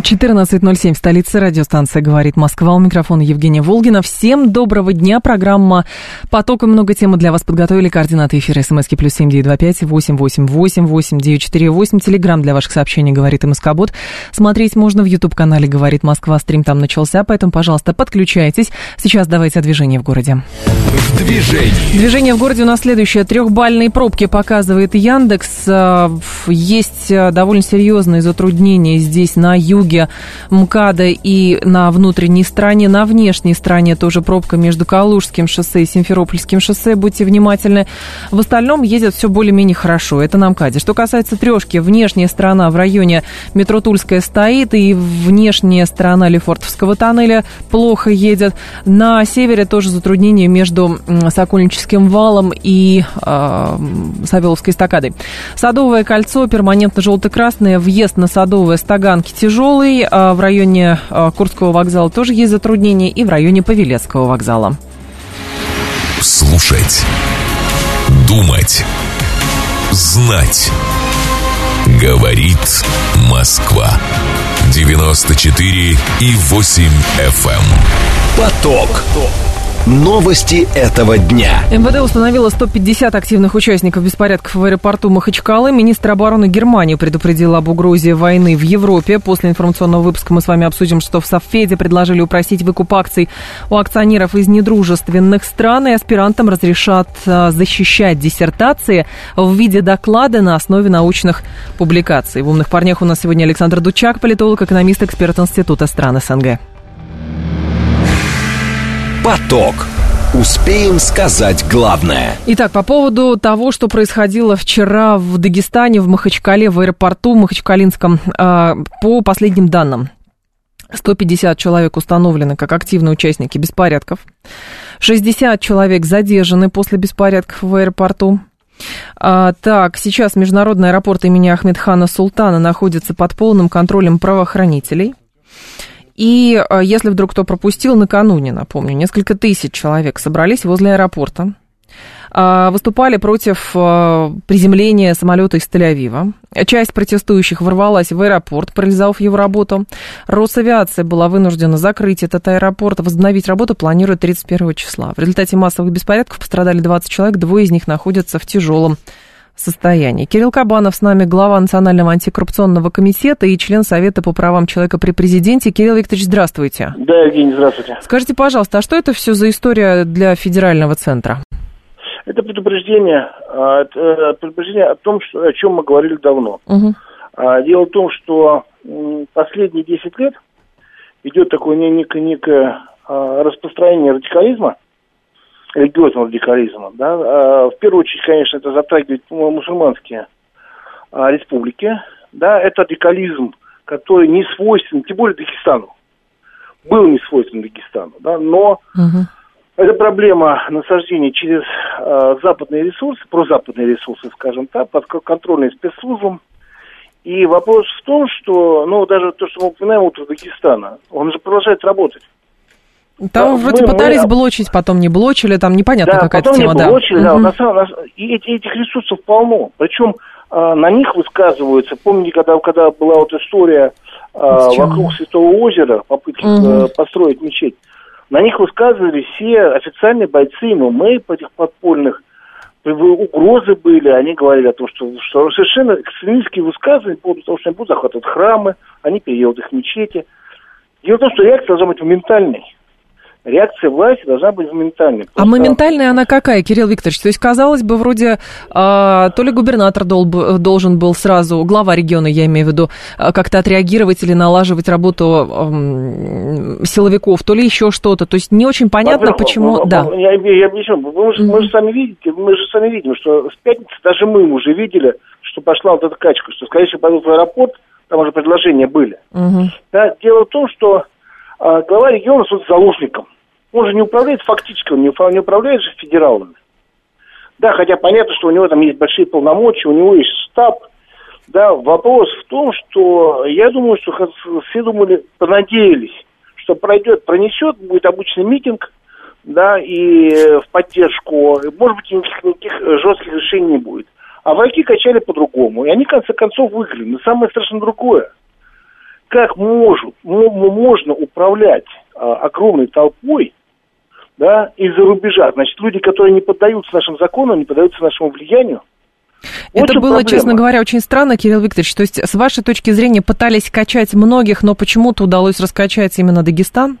14.07 в столице радиостанция «Говорит Москва». У микрофона Евгения Волгина. Всем доброго дня. Программа «Поток» и много темы для вас подготовили. Координаты эфира смски плюс семь девять два пять восемь восемь восемь восемь девять четыре восемь. Телеграмм для ваших сообщений «Говорит МСК-бот». Смотреть можно в YouTube-канале «Говорит Москва». Стрим там начался, поэтому, пожалуйста, подключайтесь. Сейчас давайте о движении в городе. В движении. Движение в городе у нас следующее. Трехбальные пробки показывает Яндекс. А, Есть а, довольно серьезные затруднения здесь на юге МКАДа и на внутренней стороне. На внешней стороне тоже пробка между Калужским шоссе и Симферопольским шоссе. Будьте внимательны. В остальном ездят все более-менее хорошо. Это на МКАДе. Что касается трешки, внешняя сторона в районе метро Тульская стоит, и внешняя сторона Лефортовского тоннеля плохо едет. На севере тоже затруднение между Сокольническим валом и э, Савеловской эстакадой. Садовое кольцо перманентно желто-красное. Въезд на Садовое Стаганки тяжелый. А в районе а, Курского вокзала тоже есть затруднения. И в районе Павелецкого вокзала. Слушать. Думать. Знать. Говорит Москва. 94 и 8 FM. эм. Поток. Новости этого дня. МВД установило 150 активных участников беспорядков в аэропорту Махачкалы. Министр обороны Германии предупредил об угрозе войны в Европе. После информационного выпуска мы с вами обсудим, что в Совфеде предложили упросить выкуп акций у акционеров из недружественных стран, и аспирантам разрешат а, защищать диссертации в виде доклада на основе научных публикаций. В «Умных парнях» у нас сегодня Александр Дучак, политолог, экономист, эксперт Института стран СНГ. Поток. Успеем сказать главное. Итак, по поводу того, что происходило вчера в Дагестане, в Махачкале, в аэропорту Махачкалинском, э, по последним данным. 150 человек установлены как активные участники беспорядков. 60 человек задержаны после беспорядков в аэропорту. А, так, сейчас международный аэропорт имени Ахмедхана Султана находится под полным контролем правоохранителей. И э, если вдруг кто пропустил, накануне, напомню, несколько тысяч человек собрались возле аэропорта, а, выступали против э, приземления самолета из Тель-Авива. Часть протестующих ворвалась в аэропорт, парализовав его работу. Росавиация была вынуждена закрыть этот аэропорт. Возобновить работу планируют 31 числа. В результате массовых беспорядков пострадали 20 человек, двое из них находятся в тяжелом. Кирилл Кабанов с нами, глава Национального антикоррупционного комитета и член Совета по правам человека при президенте. Кирилл Викторович, здравствуйте. Да, Евгений, здравствуйте. Скажите, пожалуйста, а что это все за история для федерального центра? Это предупреждение, а, это предупреждение о том, что, о чем мы говорили давно. Угу. Дело в том, что последние 10 лет идет такое не- некое, некое а, распространение радикализма, религиозного радикализма. Да? А, В первую очередь, конечно, это затрагивает мусульманские а, республики. Да? Это радикализм, который не свойственен, тем более Дагестану. Был не свойственен Дагестану. Да? Но Угу. это проблема насаждения через э, западные ресурсы, прозападные ресурсы, скажем так, под к- контрольным спецслужбам. И вопрос в том, что, ну, даже то, что мы упоминаем утро Дагестана, он же продолжает работать. Там Да, вроде мы- пытались мы- блочить, потом не блочили, там непонятно да, какая-то тема, не да. блочили, да. Мгм. на самом- и эти- этих ресурсов полно. Причем э, на них высказываются, помните, когда, когда была вот история э, вокруг Святого озера, попытки Мгм. э, построить мечеть, на них высказывали все официальные бойцы ММА этих подпольных, угрозы были, они говорили о том, что, что совершенно экстремистские высказывания по поводу того, что они будут захватывать храмы, они переедут их мечети. Дело в том, что реакция должна быть моментальной. Реакция власти должна быть моментальной. А моментальная она какая, Кирилл Викторович? То есть, казалось бы, вроде а, то ли губернатор дол- должен был сразу, глава региона, я имею в виду, а, как-то отреагировать или налаживать работу ам, силовиков, то ли еще что-то. То есть не очень понятно, почему... Да. Я, я объясню. Мы же, мы же сами видите, мы же сами видим, что с пятницы даже мы уже видели, что пошла вот эта качка, что, скорее всего, пойдут в аэропорт, там уже предложения были. Мгм. Да, дело в том, что глава региона с заложником. Он же не управляет фактически, он не, управ- не управляет же федералами. Да, хотя понятно, что у него там есть большие полномочия, у него есть штаб, Да, вопрос в том, что я думаю, что все думали, понадеялись, что пройдет, пронесет, будет обычный митинг, да, и в поддержку, может быть, никаких, никаких жестких решений не будет. А враги качали по-другому, и они, в конце концов, выиграли. Но самое страшное другое. Как может, можно управлять а, огромной толпой, да, из-за рубежа? Значит, люди, которые не поддаются нашим законам, не поддаются нашему влиянию, это было, проблема. честно говоря, очень странно, Кирилл Викторович. То есть, с вашей точки зрения, пытались качать многих, но почему-то удалось раскачать именно Дагестан?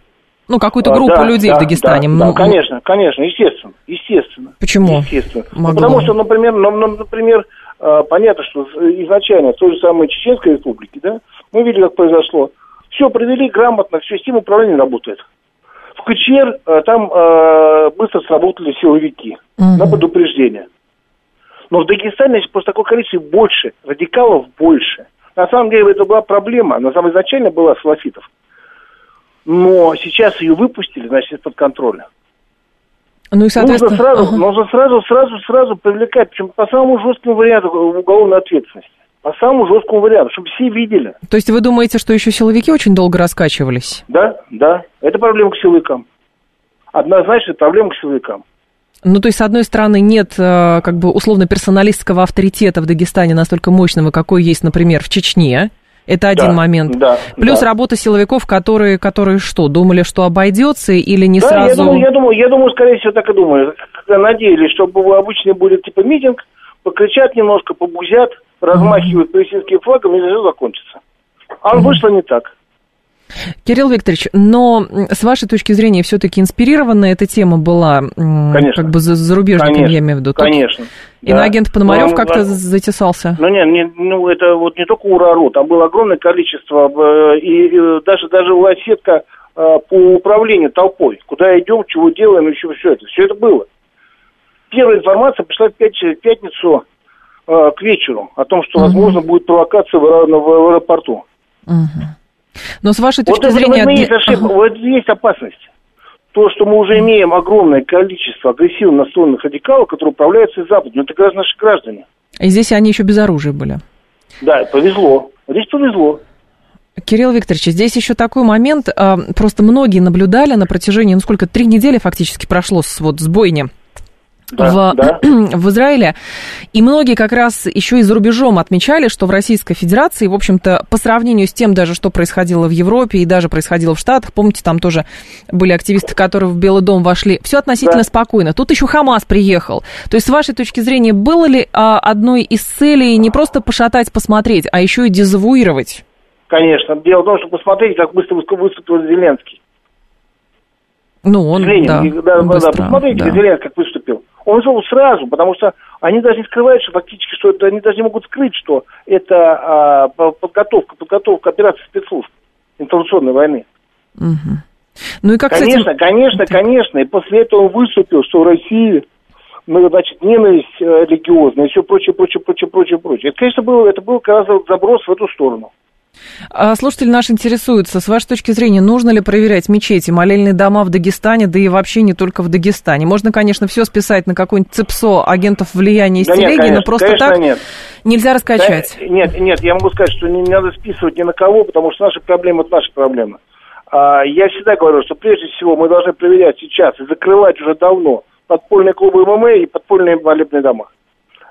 Ну, какую-то а, группу да, людей да, в Дагестане. Да, да, конечно, конечно, естественно, естественно. Почему? Естественно. Ну, потому что, например, ну, ну, например, понятно, что изначально в той же самой Чеченской республике, да, мы видели, как произошло. Все провели грамотно, все, система управления работает. В КЧР а, там э, быстро сработали силовики угу. на предупреждение. Но в Дагестане просто такое количество больше, радикалов больше. На самом деле это была проблема, на самом изначально была салафитов. Но сейчас ее выпустили, значит, из-под контроля. Ну и соответственно... Нужно сразу, ага. нужно сразу, сразу, сразу привлекать, причем по самому жесткому варианту уголовной ответственности. По самому жесткому варианту, чтобы все видели. То есть вы думаете, что еще силовики очень долго раскачивались? Да, да. Это проблема к силовикам. Однозначно проблема к силовикам. Ну, то есть, с одной стороны, нет э, как бы условно-персоналистского авторитета в Дагестане настолько мощного, какой есть, например, в Чечне. Это один да, момент. Да, Плюс да. работа силовиков, которые, которые что, думали, что обойдется или не да, сразу... Я думаю, я, думаю, я думаю, скорее всего, так и думаю. Надеялись, что обычный будет типа митинг, покричат немножко, побузят, размахивают палестинским флагом, и все закончится. А вышло не так. Кирилл Викторович, но с вашей точки зрения все-таки инспирированная эта тема была конечно. как бы зарубежниками, конечно, я имею в виду? Конечно. Иноагент да. Пономарев ну, как-то да. затесался? Ну нет, не, ну это вот не только УРАРУ, там было огромное количество, э, и, и даже, даже была сетка э, по управлению толпой, куда идем, чего делаем, еще все это. Все это было. Первая информация пришла в пятницу э, к вечеру о том, что, угу. возможно, будет провокация в аэропорту. Угу. Но с вашей точки вот зрения... Вот, есть ошибка, ага. вот есть опасность. То, что мы уже имеем огромное количество агрессивно настроенных радикалов, которые управляются из Запада, но это как раз наши граждане. И здесь они еще без оружия были. Да, повезло. Здесь повезло. Кирилл Викторович, здесь еще такой момент, а, просто многие наблюдали на протяжении, ну сколько, три недели фактически прошло с, вот, с бойни да, в, да. в Израиле. И многие как раз еще и за рубежом отмечали, что в Российской Федерации, в общем-то, по сравнению с тем даже, что происходило в Европе и даже происходило в Штатах, помните, там тоже были активисты, которые в Белый дом вошли, все относительно да. спокойно. Тут еще Хамас приехал. То есть, с вашей точки зрения, было ли а, одной из целей не просто пошатать, посмотреть, а еще и дезавуировать? Конечно. Дело в том, что посмотрите, как быстро выступил Зеленский. Ну, он, Ленин, да, да, быстро, да, посмотрите, да. Зеленский как выступил. Он шел сразу, потому что они даже не скрывают, что фактически, что это, они даже не могут скрыть, что это а, подготовка, подготовка операции спецслужб информационной войны. Угу. Ну и как конечно, этим... конечно, конечно. И после этого он выступил, что в России ну, значит, ненависть э, религиозная и все прочее, прочее, прочее, прочее, прочее. Это, конечно, был, это был как раз заброс в эту сторону. А слушатель наш интересуется, с вашей точки зрения, нужно ли проверять мечети, молельные дома в Дагестане, да и вообще не только в Дагестане? Можно, конечно, все списать на какое-нибудь ЦИПСО агентов влияния из да телеги, нет, конечно, но просто конечно, так нет. нельзя раскачать. Да, нет, нет, я могу сказать, что не, не надо списывать ни на кого, потому что наши проблемы – это наши проблемы. А, я всегда говорю, что прежде всего мы должны проверять сейчас и закрывать уже давно подпольные клубы ММА и подпольные молебные дома.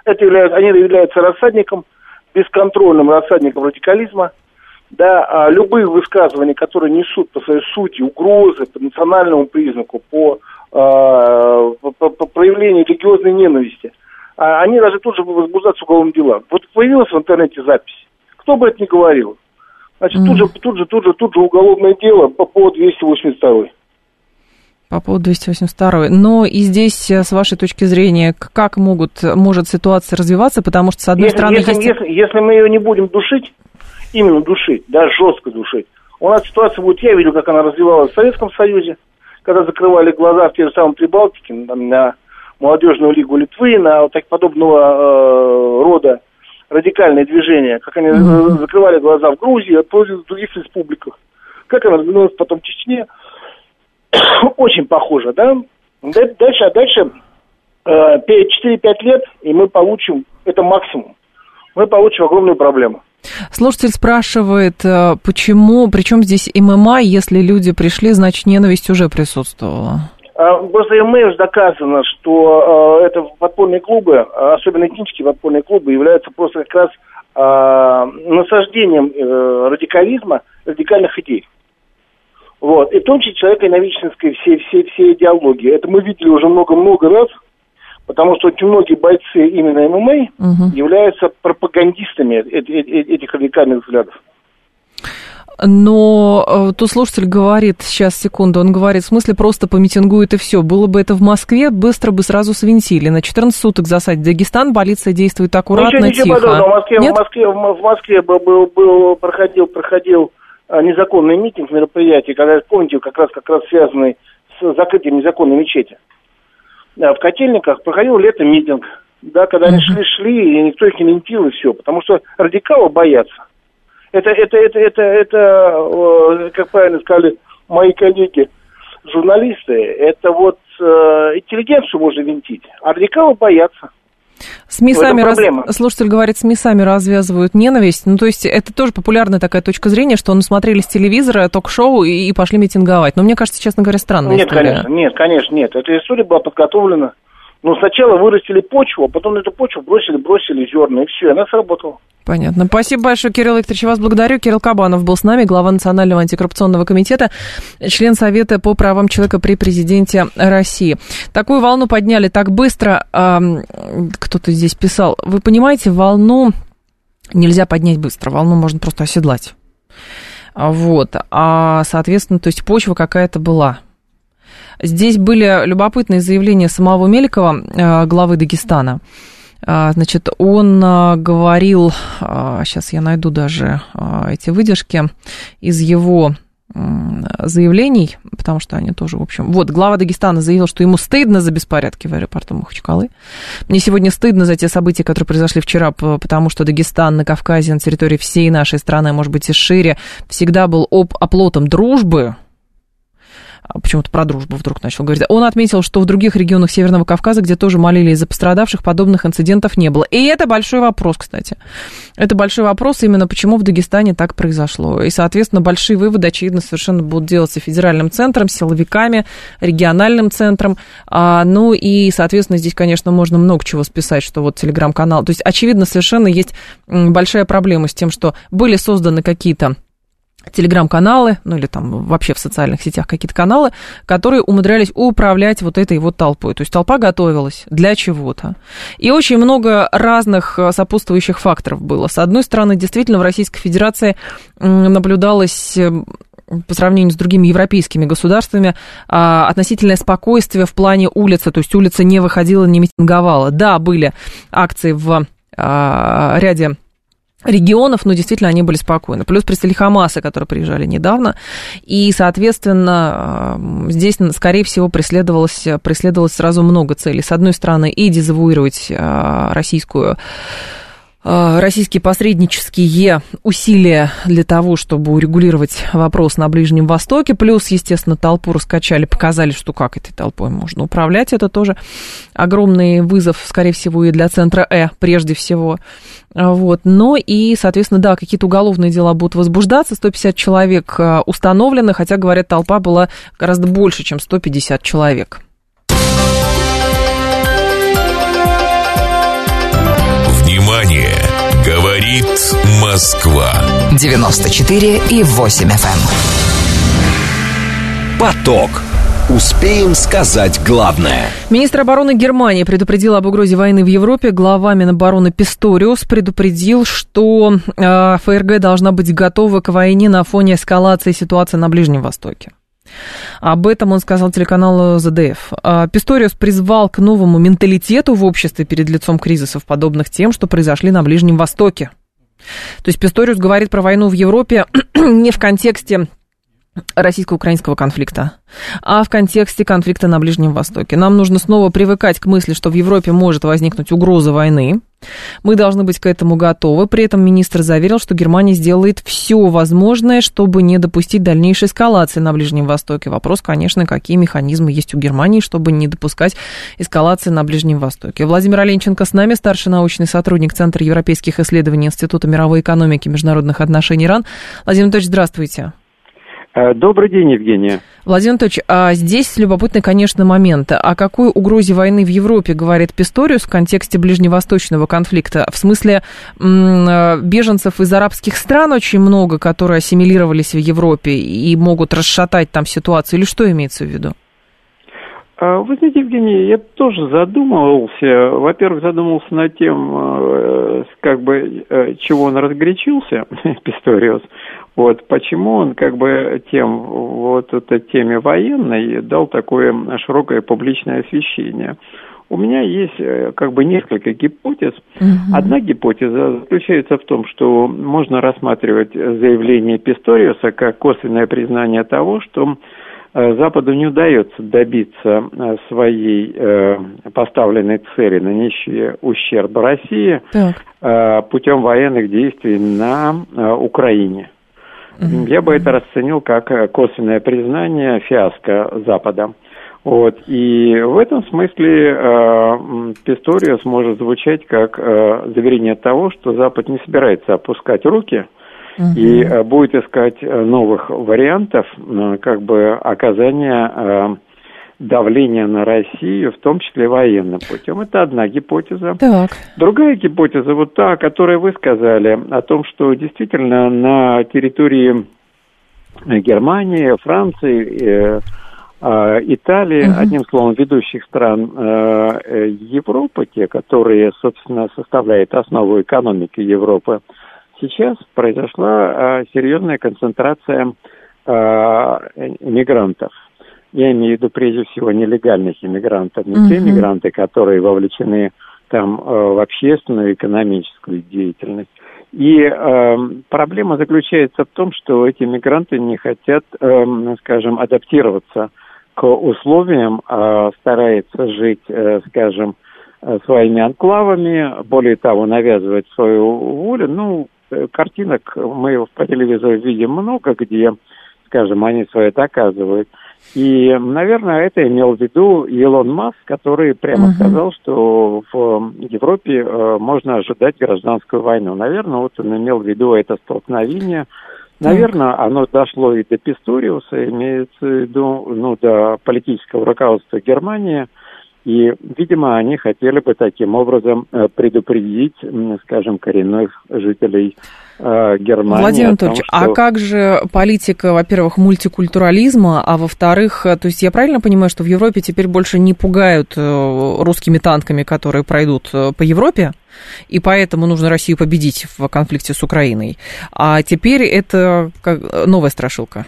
Это является, они являются рассадником, бесконтрольным рассадником радикализма – да, а любые высказывания, которые несут по своей сути угрозы по национальному признаку, по, э, по, по проявлению религиозной ненависти, а они даже тут же возбуждаться уголовным делам. Вот появилась в интернете запись. Кто бы это ни говорил. Значит, mm. тут, же, тут же, тут же, тут же уголовное дело по поводу 282. По поводу 282. Но и здесь, э, с вашей точки зрения, как могут, может ситуация развиваться? Потому что, с одной если, стороны... Если, есть... если, если мы ее не будем душить, именно душить, да, жестко душить. У нас ситуация будет, я видел, как она развивалась в Советском Союзе, когда закрывали глаза в те же самые Прибалтике, на молодежную лигу Литвы, на вот так подобного э, рода радикальные движения, как они mm-hmm. закрывали глаза в Грузии, а в других республиках, как она развернулась потом в Чечне. Очень похоже, да? Дальше, а дальше э, 4-5 лет, и мы получим, это максимум, мы получим огромную проблему. Слушатель спрашивает, э, почему, причем здесь ММА, если люди пришли, значит, ненависть уже присутствовала. А, просто ММА уже доказано, что э, это подпольные клубы, особенно этнические подпольные клубы, являются просто как раз э, насаждением э, радикализма, радикальных идей. Вот. И в том числе человеконенавистнической всей, всей, всей идеологии. Это мы видели уже много-много раз, потому что очень многие бойцы именно ММА угу. являются пропагандистами этих радикальных взглядов. Но э, тут слушатель говорит, сейчас, секунду, он говорит, в смысле просто помитингует и все. Было бы это в Москве, быстро бы сразу свинтили. На 14 суток засадить Дагестан, полиция действует аккуратно, ничего, ничего тихо. Подобного. В Москве, Нет? в Москве, в Москве был, был, был, проходил, проходил а, незаконный митинг, мероприятие, когда, помните, как раз, как раз связанный с закрытием незаконной мечети. В Котельниках проходил лето митинг, да, когда они шли-шли, и никто их не лентил, и все, потому что радикалы боятся. Это, это, это, это, это, как правильно сказали мои коллеги, журналисты, это вот э, интеллигенцию можно винтить, а радикалы боятся. СМИ сами, раз... слушатель говорит, СМИ сами развязывают ненависть. Ну, то есть это тоже популярная такая точка зрения, что насмотрелись телевизора, ток-шоу и, и пошли митинговать. Но мне кажется, честно говоря, странная нет, история. Конечно, нет, конечно, нет. Эта история была подготовлена. Но сначала вырастили почву, а потом на эту почву бросили, бросили зерна, и все, и она сработала. Понятно. Спасибо большое, Кирилл Викторович. Вас благодарю. Кирилл Кабанов был с нами, глава Национального антикоррупционного комитета, член Совета по правам человека при президенте России. Такую волну подняли так быстро. Кто-то здесь писал. Вы понимаете, волну нельзя поднять быстро. Волну можно просто оседлать. Вот. А, соответственно, то есть почва какая-то была. Здесь были любопытные заявления самого Меликова, э, главы Дагестана. А, значит, он а, говорил, сейчас я найду даже эти выдержки из его заявлений, потому что они тоже, в общем... Вот, глава Дагестана заявил, что ему стыдно за беспорядки в аэропорту Махачкалы. Мне сегодня стыдно за те события, которые произошли вчера, потому что Дагестан на Кавказе, на территории всей нашей страны, может быть, и шире, всегда был об оплотом дружбы, почему-то про дружбу вдруг начал говорить. Он отметил, что в других регионах Северного Кавказа, где тоже молились за пострадавших, подобных инцидентов не было. И это большой вопрос, кстати. Это большой вопрос именно, почему в Дагестане так произошло. И, соответственно, большие выводы, очевидно, совершенно будут делаться федеральным центром, силовиками, региональным центром. А, ну и, соответственно, здесь, конечно, можно много чего списать, что вот телеграм-канал. То есть, очевидно, совершенно есть большая проблема с тем, что были созданы какие-то телеграм-каналы, ну или там вообще в социальных сетях какие-то каналы, которые умудрялись управлять вот этой вот толпой. То есть толпа готовилась для чего-то. И очень много разных э, сопутствующих факторов было. С одной стороны, действительно, в Российской Федерации наблюдалось э, по сравнению с другими европейскими государствами, а, относительное спокойствие в плане улицы, то есть улица не выходила, не митинговала. Да, были акции в а, ряде регионов, но действительно они были спокойны. Плюс представители Хамаса, которые приезжали недавно, и, соответственно, э, здесь, скорее всего, преследовалось, преследовалось сразу много целей. С одной стороны, и дезавуировать э, российскую российские посреднические усилия для того, чтобы урегулировать вопрос на Ближнем Востоке, плюс, естественно, толпу раскачали, показали, что как этой толпой можно управлять, это тоже огромный вызов, скорее всего, и для центра Э, прежде всего. Вот. Но и, соответственно, да, какие-то уголовные дела будут возбуждаться, 150 человек э, установлены, хотя, говорят, толпа была гораздо больше, чем 150 человек. Говорит Москва. 94 и 8 FM. Эм. Поток. Успеем сказать главное. Министр обороны Германии предупредил об угрозе войны в Европе. Глава Минобороны Писториус предупредил, что э, ФРГ должна быть готова к войне на фоне эскалации ситуации на Ближнем Востоке. Об этом он сказал телеканалу ЗДФ. А, Писториус призвал к новому менталитету в обществе перед лицом кризисов, подобных тем, что произошли на Ближнем Востоке. То есть Писториус говорит про войну в Европе не в контексте российско-украинского конфликта, а в контексте конфликта на Ближнем Востоке. Нам нужно снова привыкать к мысли, что в Европе может возникнуть угроза войны. Мы должны быть к этому готовы. При этом министр заверил, что Германия сделает все возможное, чтобы не допустить дальнейшей эскалации на Ближнем Востоке. Вопрос, конечно, какие механизмы есть у Германии, чтобы не допускать эскалации на Ближнем Востоке. Владимир Оленченко с нами, старший научный сотрудник Центра европейских исследований Института мировой экономики и международных отношений ИРАН. Владимир Анатольевич, здравствуйте. Э, добрый день, Евгения. Владимир Анатольевич, а здесь любопытный, конечно, момент. О какой угрозе войны в Европе говорит Писториус в контексте ближневосточного конфликта? В смысле, э, беженцев из арабских стран очень много, которые ассимилировались в Европе и могут расшатать там ситуацию, или что имеется в виду? А, вы знаете, Евгений, я тоже задумывался. Во-первых, задумался над тем, э, как бы, чего он разгорячился, Писториус. Вот почему он как бы тем вот этой теме военной дал такое широкое публичное освещение. У меня есть э, как бы несколько гипотез. Угу. Одна гипотеза заключается в том, что можно рассматривать заявление Писториуса как косвенное признание того, что э, Западу не удается добиться э, своей поставленной цели нанести ущерб России так. путем военных действий на Украине. Я бы это расценил как э, косвенное признание фиаско Запада. Вот. И в этом смысле э, Писториус может звучать как э, заверение того, что Запад не собирается опускать руки и э, будет искать э, новых вариантов э, как бы оказания давления на Россию, в том числе военным путем. Это одна гипотеза. Так. Другая гипотеза, вот та, о которой вы сказали, о том, что действительно на территории Германии, Франции, э, э, Италии, угу. одним словом, ведущих стран э, Европы, те, которые, собственно, составляют основу экономики Европы, сейчас произошла серьезная концентрация мигрантов. Я имею в виду прежде всего нелегальных иммигрантов, не uh-huh. те иммигранты, которые вовлечены там э, в общественную, экономическую деятельность. И э, проблема заключается в том, что эти мигранты не хотят, э, скажем, адаптироваться к условиям, э, стараются жить, э, скажем, э, своими анклавами, более того, навязывать свою волю. Ну, картинок мы по телевизору видим много, где, скажем, они свое доказывают. И, наверное, это имел в виду Илон Маск, который прямо uh-huh. сказал, что в Европе э, можно ожидать гражданскую войну. Наверное, вот он имел в виду это столкновение. Наверное, оно дошло и до Писториуса, имеется в виду, ну, до политического руководства Германии. И, видимо, они хотели бы таким образом э, предупредить, скажем, коренных жителей э, Германии. Владимир Анатольевич, том, а что... а как же политика, во-первых, мультикультурализма, а во-вторых, э, то есть я правильно понимаю, что в Европе теперь больше не пугают русскими танками, которые пройдут по Европе? и поэтому нужно Россию победить в конфликте с Украиной. А теперь это новая страшилка.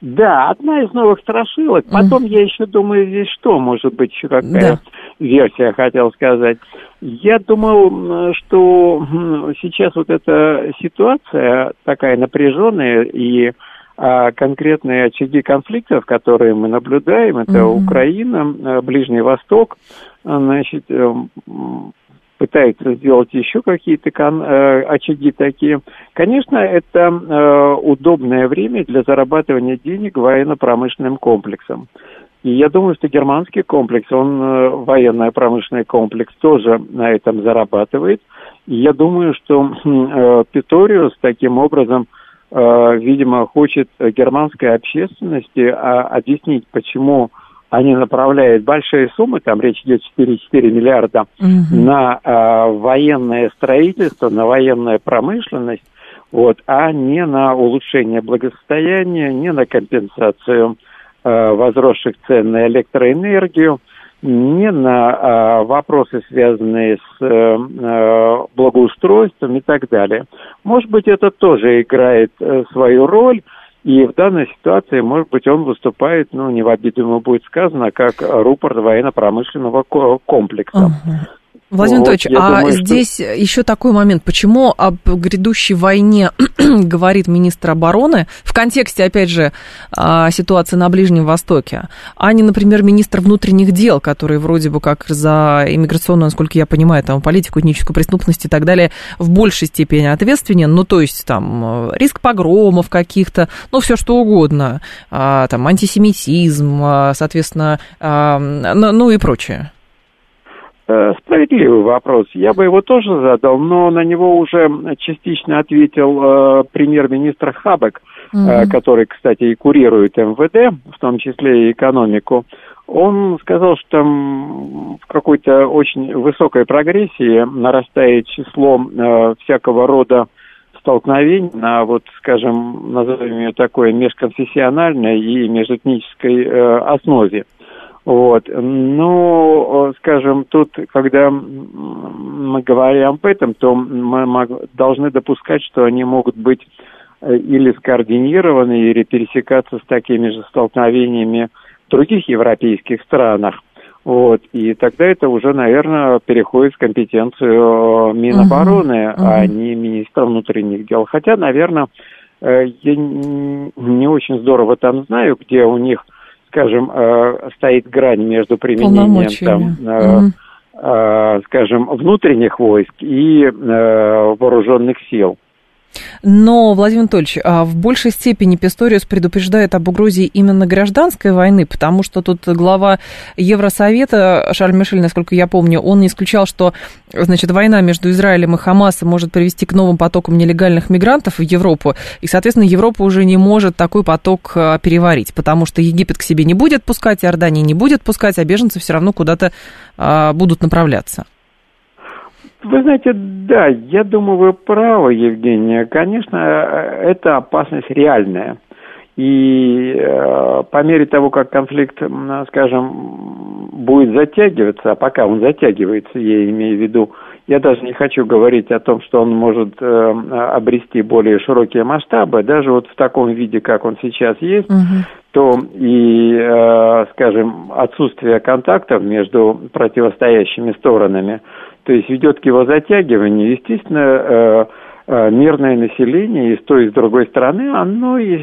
Да, одна из новых страшилок. Потом mm. я еще думаю, здесь что, может быть, еще какая да. версия хотел сказать. Я думал, что сейчас вот эта ситуация такая напряженная и а, конкретные очаги конфликтов, которые мы наблюдаем, это mm-hmm. Украина, а, Ближний Восток, значит, эм, пытается сделать еще какие-то э, очаги такие. Конечно, это э, удобное время для зарабатывания денег военно-промышленным комплексом. И я думаю, что германский комплекс, он э, военно-промышленный комплекс тоже на этом зарабатывает. И я думаю, что э, Питориус таким образом, э, видимо, хочет германской общественности э, объяснить, почему они направляют большие суммы, там речь идет 4,4 миллиарда, угу. на э, военное строительство, на военную промышленность, вот, а не на улучшение благосостояния, не на компенсацию э, возросших цен на электроэнергию, не на э, вопросы, связанные с э, благоустройством и так далее. Может быть, это тоже играет э, свою роль, и в данной ситуации, может быть, он выступает, ну, не в обиду ему будет сказано, как рупор военно-промышленного комплекса. Uh-huh. Владимир вот, Анатольевич, а думаю, здесь что... еще такой момент. Почему об грядущей войне говорит министр обороны в контексте, опять же, а, ситуации на Ближнем Востоке, а не, например, министр внутренних дел, который вроде бы как за иммиграционную, насколько я понимаю, там, политику, этническую преступность и так далее, в большей степени ответственен, ну, то есть, там, риск погромов каких-то, ну, все что угодно, а, там, антисемитизм, а, соответственно, ну, ну и прочее. Э, справедливый вопрос. Я бы его тоже задал, но на него уже частично ответил э, премьер-министр Хабек, mm-hmm. э, который, кстати, и курирует МВД, в том числе и экономику. Он сказал, что в какой-то очень высокой прогрессии нарастает число э, всякого рода столкновений на, вот, скажем, назовем ее такой межконфессиональной и межэтнической э, основе. Вот. Ну, скажем, тут, когда мы говорим об этом, то мы должны допускать, что они могут быть э, или скоординированы, или пересекаться с такими же столкновениями в других европейских странах. Вот. И тогда это уже, наверное, переходит в компетенцию Минобороны, uh-huh. Uh-huh. а не министра внутренних дел. Хотя, наверное, э, я не очень здорово там знаю, где у них скажем, э, стоит грань между применением там, угу. э, скажем, внутренних войск и э, вооруженных сил. Но, Владимир Анатольевич, а в большей степени Писториус предупреждает об угрозе именно гражданской войны, потому что тут глава Евросовета Шарль Мишель, насколько я помню, он не исключал, что значит, война между Израилем и Хамасом может привести к новым потокам нелегальных мигрантов в Европу, и, соответственно, Европа уже не может такой поток а, переварить, потому что Египет к себе не будет пускать, Иордания не будет пускать, а беженцы все равно куда-то а, будут направляться. Вы знаете, да, я думаю, вы правы, Евгения. Конечно, э, это опасность реальная. И э, по мере того, как конфликт, скажем, будет затягиваться, а пока он затягивается, я имею в виду, я даже не хочу говорить о том, что он может э, обрести более широкие масштабы, даже вот в таком виде, как он сейчас есть, угу. то и, э, скажем, отсутствие контактов между противостоящими сторонами то есть ведет к его затягиванию, естественно, э, э, мирное население и с той и с другой стороны, оно и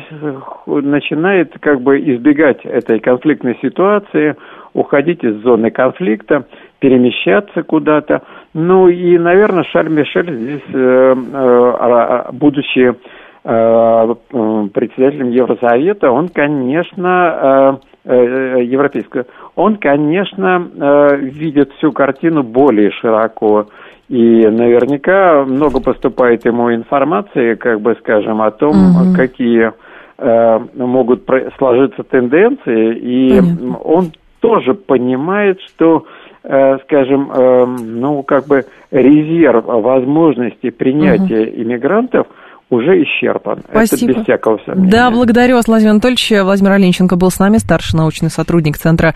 начинает как бы избегать этой конфликтной ситуации, уходить из зоны конфликта, перемещаться куда-то. Ну и, наверное, Шарль Мишель здесь, э, будучи председателем Евросовета, он, конечно, европейского, он, конечно, э, видит всю картину более широко. И наверняка много поступает ему информации, как бы скажем, о том, угу. какие э, могут сложиться тенденции. И Понятно. он тоже понимает, что э, скажем, э, ну, как бы резерв возможностей принятия угу. иммигрантов – уже исчерпан. Спасибо. Это без всякого сомнения. Да, благодарю вас, Владимир Анатольевич. Владимир Оленченко был с нами, старший научный сотрудник Центра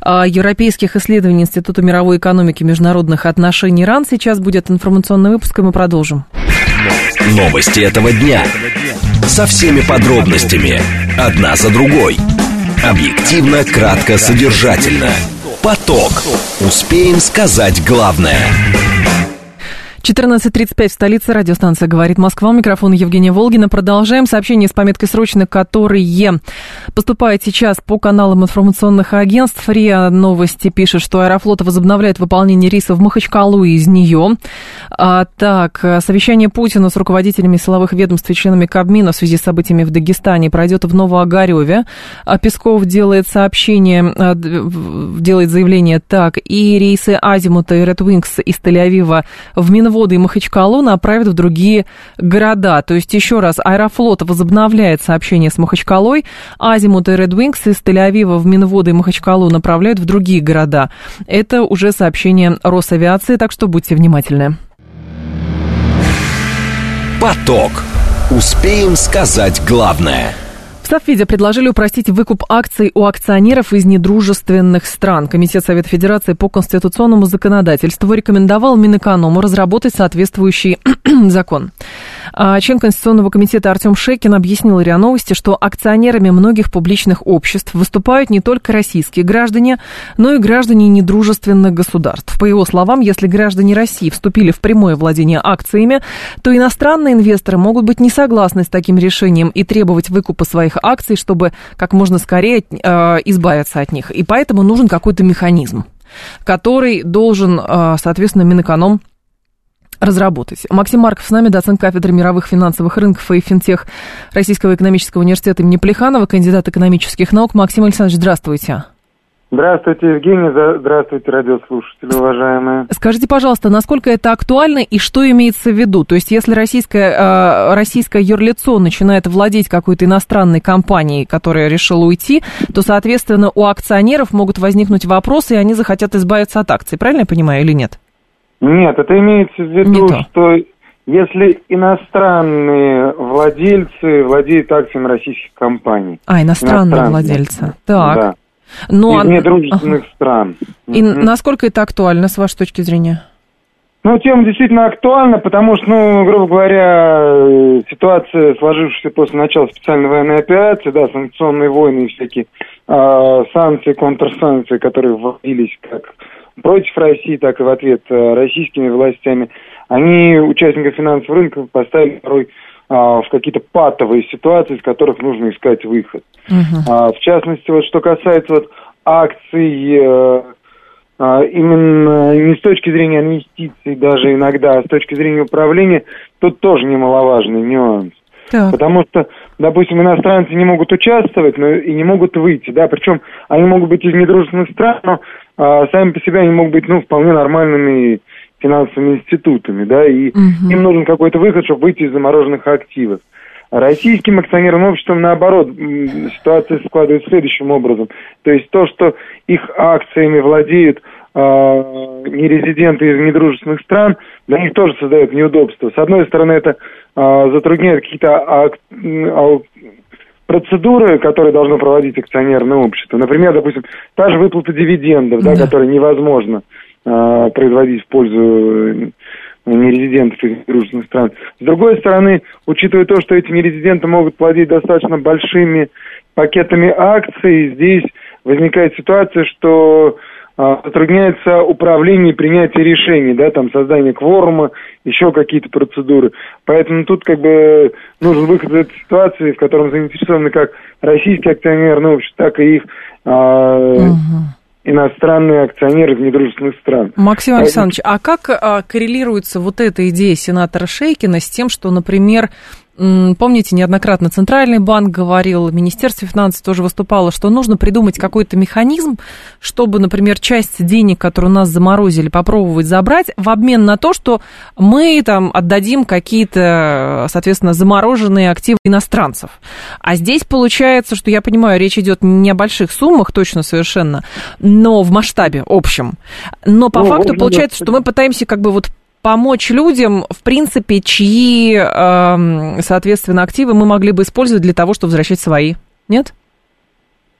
а, европейских исследований Института мировой экономики и международных отношений РАН. Сейчас будет информационный выпуск, и мы продолжим. Новости этого дня. Со всеми подробностями. Одна за другой. Объективно, кратко, содержательно. Поток. Успеем сказать главное. 14.35 в столице. Радиостанция «Говорит Москва». У микрофона Евгения Волгина. Продолжаем. Сообщение с пометкой «Срочно», которые поступают сейчас по каналам информационных агентств. РИА Новости пишет, что Аэрофлот возобновляет выполнение рейсов в Махачкалу из нее. А, так, совещание Путина с руководителями силовых ведомств и членами Кабмина в связи с событиями в Дагестане пройдет в Новоогареве. А Песков делает сообщение, а, делает заявление так. И рейсы Азимута и Red Wings из Тель-Авива в Минвод заводы и Махачкалу направят в другие города. То есть, еще раз, Аэрофлот возобновляет сообщение с Махачкалой, Азимут и Red Wings из Тель-Авива в Минводы и Махачкалу направляют в другие города. Это уже сообщение Росавиации, так что будьте внимательны. Поток. Успеем сказать главное – Совфиде предложили упростить выкуп акций у акционеров из недружественных стран. Комитет Совета Федерации по конституционному законодательству рекомендовал Минэконому разработать соответствующий закон. А член Конституционного комитета Артем Шекин объяснил РИА Новости, что акционерами многих публичных обществ выступают не только российские граждане, но и граждане недружественных государств. По его словам, если граждане России вступили в прямое владение акциями, то иностранные инвесторы могут быть не согласны с таким решением и требовать выкупа своих акций, чтобы как можно скорее э, избавиться от них. И поэтому нужен какой-то механизм который должен, э, соответственно, Минэконом разработать. Максим Марков с нами, доцент кафедры мировых финансовых рынков и финтех Российского экономического университета имени Плеханова, кандидат экономических наук. Максим Александрович, здравствуйте. Здравствуйте, Евгений. Здравствуйте, радиослушатели, уважаемые. Скажите, пожалуйста, насколько это актуально и что имеется в виду? То есть, если российское, э, российское юрлицо начинает владеть какой-то иностранной компанией, которая решила уйти, то, соответственно, у акционеров могут возникнуть вопросы, и они захотят избавиться от акций. Правильно я понимаю или нет? Нет, это имеется в виду, что если иностранные владельцы владеют акциями российских компаний. А, иностранные, иностранные. владельцы. Так. Да. Но... Из недружественных ага. стран. И mm-hmm. насколько это актуально, с вашей точки зрения? Ну, тема действительно актуальна, потому что, ну, грубо говоря, ситуация, сложившаяся после начала специальной военной операции, да, санкционные войны и всякие э, санкции, контрсанкции, которые вводились как против России, так и в ответ э, российскими властями, они участников финансовых рынков поставили порой в какие-то патовые ситуации, из которых нужно искать выход. А, в частности, вот что касается вот акций э, а, именно не с точки зрения инвестиций даже иногда, а с точки зрения управления, тут тоже немаловажный нюанс. Так. Потому что, допустим, иностранцы не могут участвовать, но и не могут выйти, да, причем они могут быть из недружественных стран, но а, сами по себе они могут быть, ну, вполне нормальными финансовыми институтами, да, и угу. им нужен какой-то выход, чтобы выйти из замороженных активов. Российским акционерным обществом, наоборот, ситуация складывается следующим образом. То есть то, что их акциями владеют э, нерезиденты из недружественных стран, для них тоже создает неудобства. С одной стороны, это э, затрудняет какие-то а, а, процедуры, которые должно проводить акционерное общество. Например, допустим, та же выплата дивидендов, да, да которая невозможно э, производить в пользу нерезидентов из дружественных стран. С другой стороны, учитывая то, что эти нерезиденты могут владеть достаточно большими пакетами акций, здесь возникает ситуация, что а, затрудняется управление и принятие решений, да, там создание кворума, еще какие-то процедуры. Поэтому тут как бы нужен выход из этой ситуации, в котором заинтересованы как российские акционерные общества, так и их а, угу иностранные акционеры из недружественных стран. Максим Александрович, а как а, коррелируется вот эта идея сенатора Шейкина с тем, что, например, Помните, неоднократно Центральный банк говорил, Министерство финансов тоже выступало, что нужно придумать какой-то механизм, чтобы, например, часть денег, которые у нас заморозили, попробовать забрать в обмен на то, что мы там отдадим какие-то, соответственно, замороженные активы иностранцев. А здесь получается, что я понимаю, речь идет не о больших суммах, точно совершенно, но в масштабе общем. Но по ну, факту получается, что мы пытаемся как бы вот помочь людям, в принципе, чьи, э, соответственно, активы мы могли бы использовать для того, чтобы возвращать свои. Нет?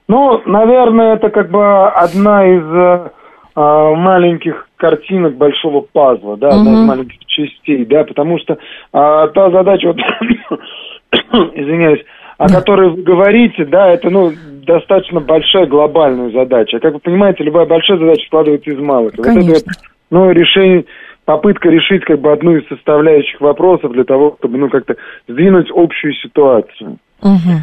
Ну, наверное, это как бы одна из э, э маленьких картинок большого пазла, да, угу. одна из маленьких частей, да, потому что э, та задача, вот, извиняюсь, о которой вы говорите, да, это, ну, достаточно большая глобальная задача. Как вы понимаете, любая большая задача складывается из малых. Конечно. Вот это, ну, решение, попытка решить как бы одну из составляющих вопросов для того, чтобы ну как-то сдвинуть общую ситуацию. Угу.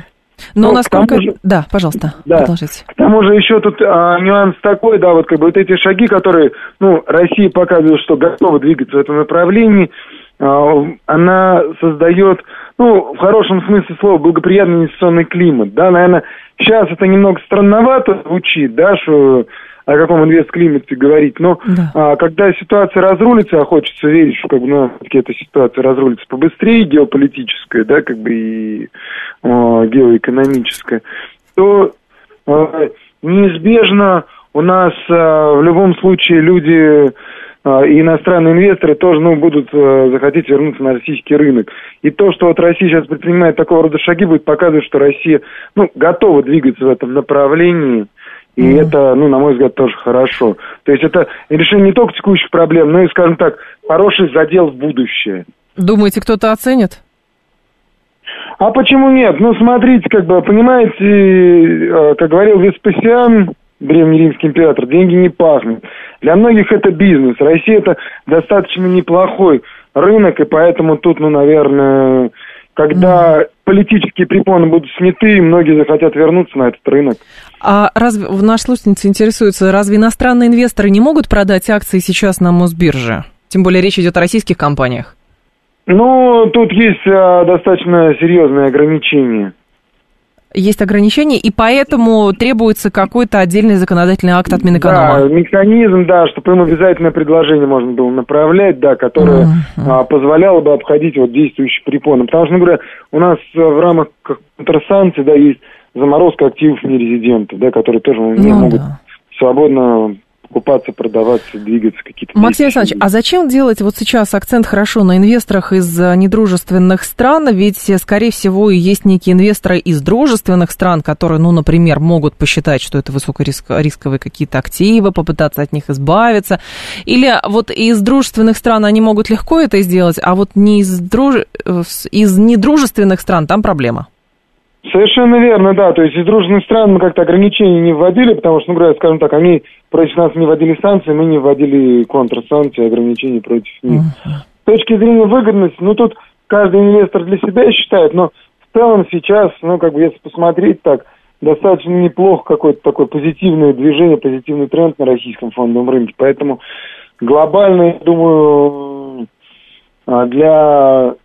Но, Но насколько... Же, да, пожалуйста, да, продолжите. К тому же еще тут а, нюанс такой, да, вот как бы вот эти шаги, которые, ну, Россия показывает, что готова двигаться в этом направлении, а, она создает, ну, в хорошем смысле слова, благоприятный инвестиционный климат, да, наверное, сейчас это немного странновато звучит, да, что о каком инвест-климате говорить. Но да. а, когда ситуация разрулится, а хочется верить, что как бы, ну, эта ситуация разрулится побыстрее, геополитическая, да, как бы и а, геоэкономическая, то а, неизбежно у нас а, в любом случае люди а, и иностранные инвесторы тоже ну, будут э, захотеть вернуться на российский рынок. И то, что вот Россия сейчас предпринимает такого рода шаги, будет показывать, что Россия ну, готова двигаться в этом направлении. И mm это, ну, на мой взгляд, тоже хорошо. То есть это решение не только текущих проблем, но и, скажем так, хороший задел в будущее. Думаете, кто-то оценит? А почему нет? Ну, смотрите, как бы, понимаете, э, как говорил Веспасиан, древний римский император, деньги не пахнут. Для многих это бизнес. Россия это достаточно неплохой рынок, и поэтому тут, ну, наверное, когда политические препоны будут сняты, многие захотят вернуться на этот рынок. А разве, наш слушательница интересуется, разве иностранные инвесторы не могут продать акции сейчас на Мосбирже? Тем более речь идет о российских компаниях. Ну, тут есть а, достаточно серьезные ограничения есть ограничения, и поэтому требуется какой-то отдельный законодательный акт от Минэконома. Да, механизм, да, чтобы им обязательное предложение можно было направлять, да, которое uh-huh. а, позволяло бы обходить вот действующие препоны. Потому что, ну, говоря, у нас в рамках контрсанкций, да, есть заморозка активов нерезидентов, да, которые тоже ну, не могут да. свободно покупаться, продаваться, двигаться какие-то. Максим Александрович, а зачем делать вот сейчас акцент хорошо на инвесторах из э, недружественных стран? Ведь, э, скорее всего, есть некие инвесторы из дружественных стран, которые, ну, например, могут посчитать, что это высокорисковые какие-то активы, попытаться от них избавиться. Или вот из дружественных стран они могут легко это сделать, а вот не из, друж... Э, из недружественных стран там проблема. Совершенно верно, да. То есть из дружественных стран мы как-то ограничений не вводили, потому что, ну, говоря, скажем так, они против нас не вводили санкции, мы не вводили контрсанкции, ограничений против них. Uh-huh. С точки зрения выгодности, ну, тут каждый инвестор для себя считает, но в целом сейчас, ну, как бы, если посмотреть так, достаточно неплохо какое-то такое позитивное движение, позитивный тренд на российском фондовом рынке. Поэтому глобально, я думаю, а, для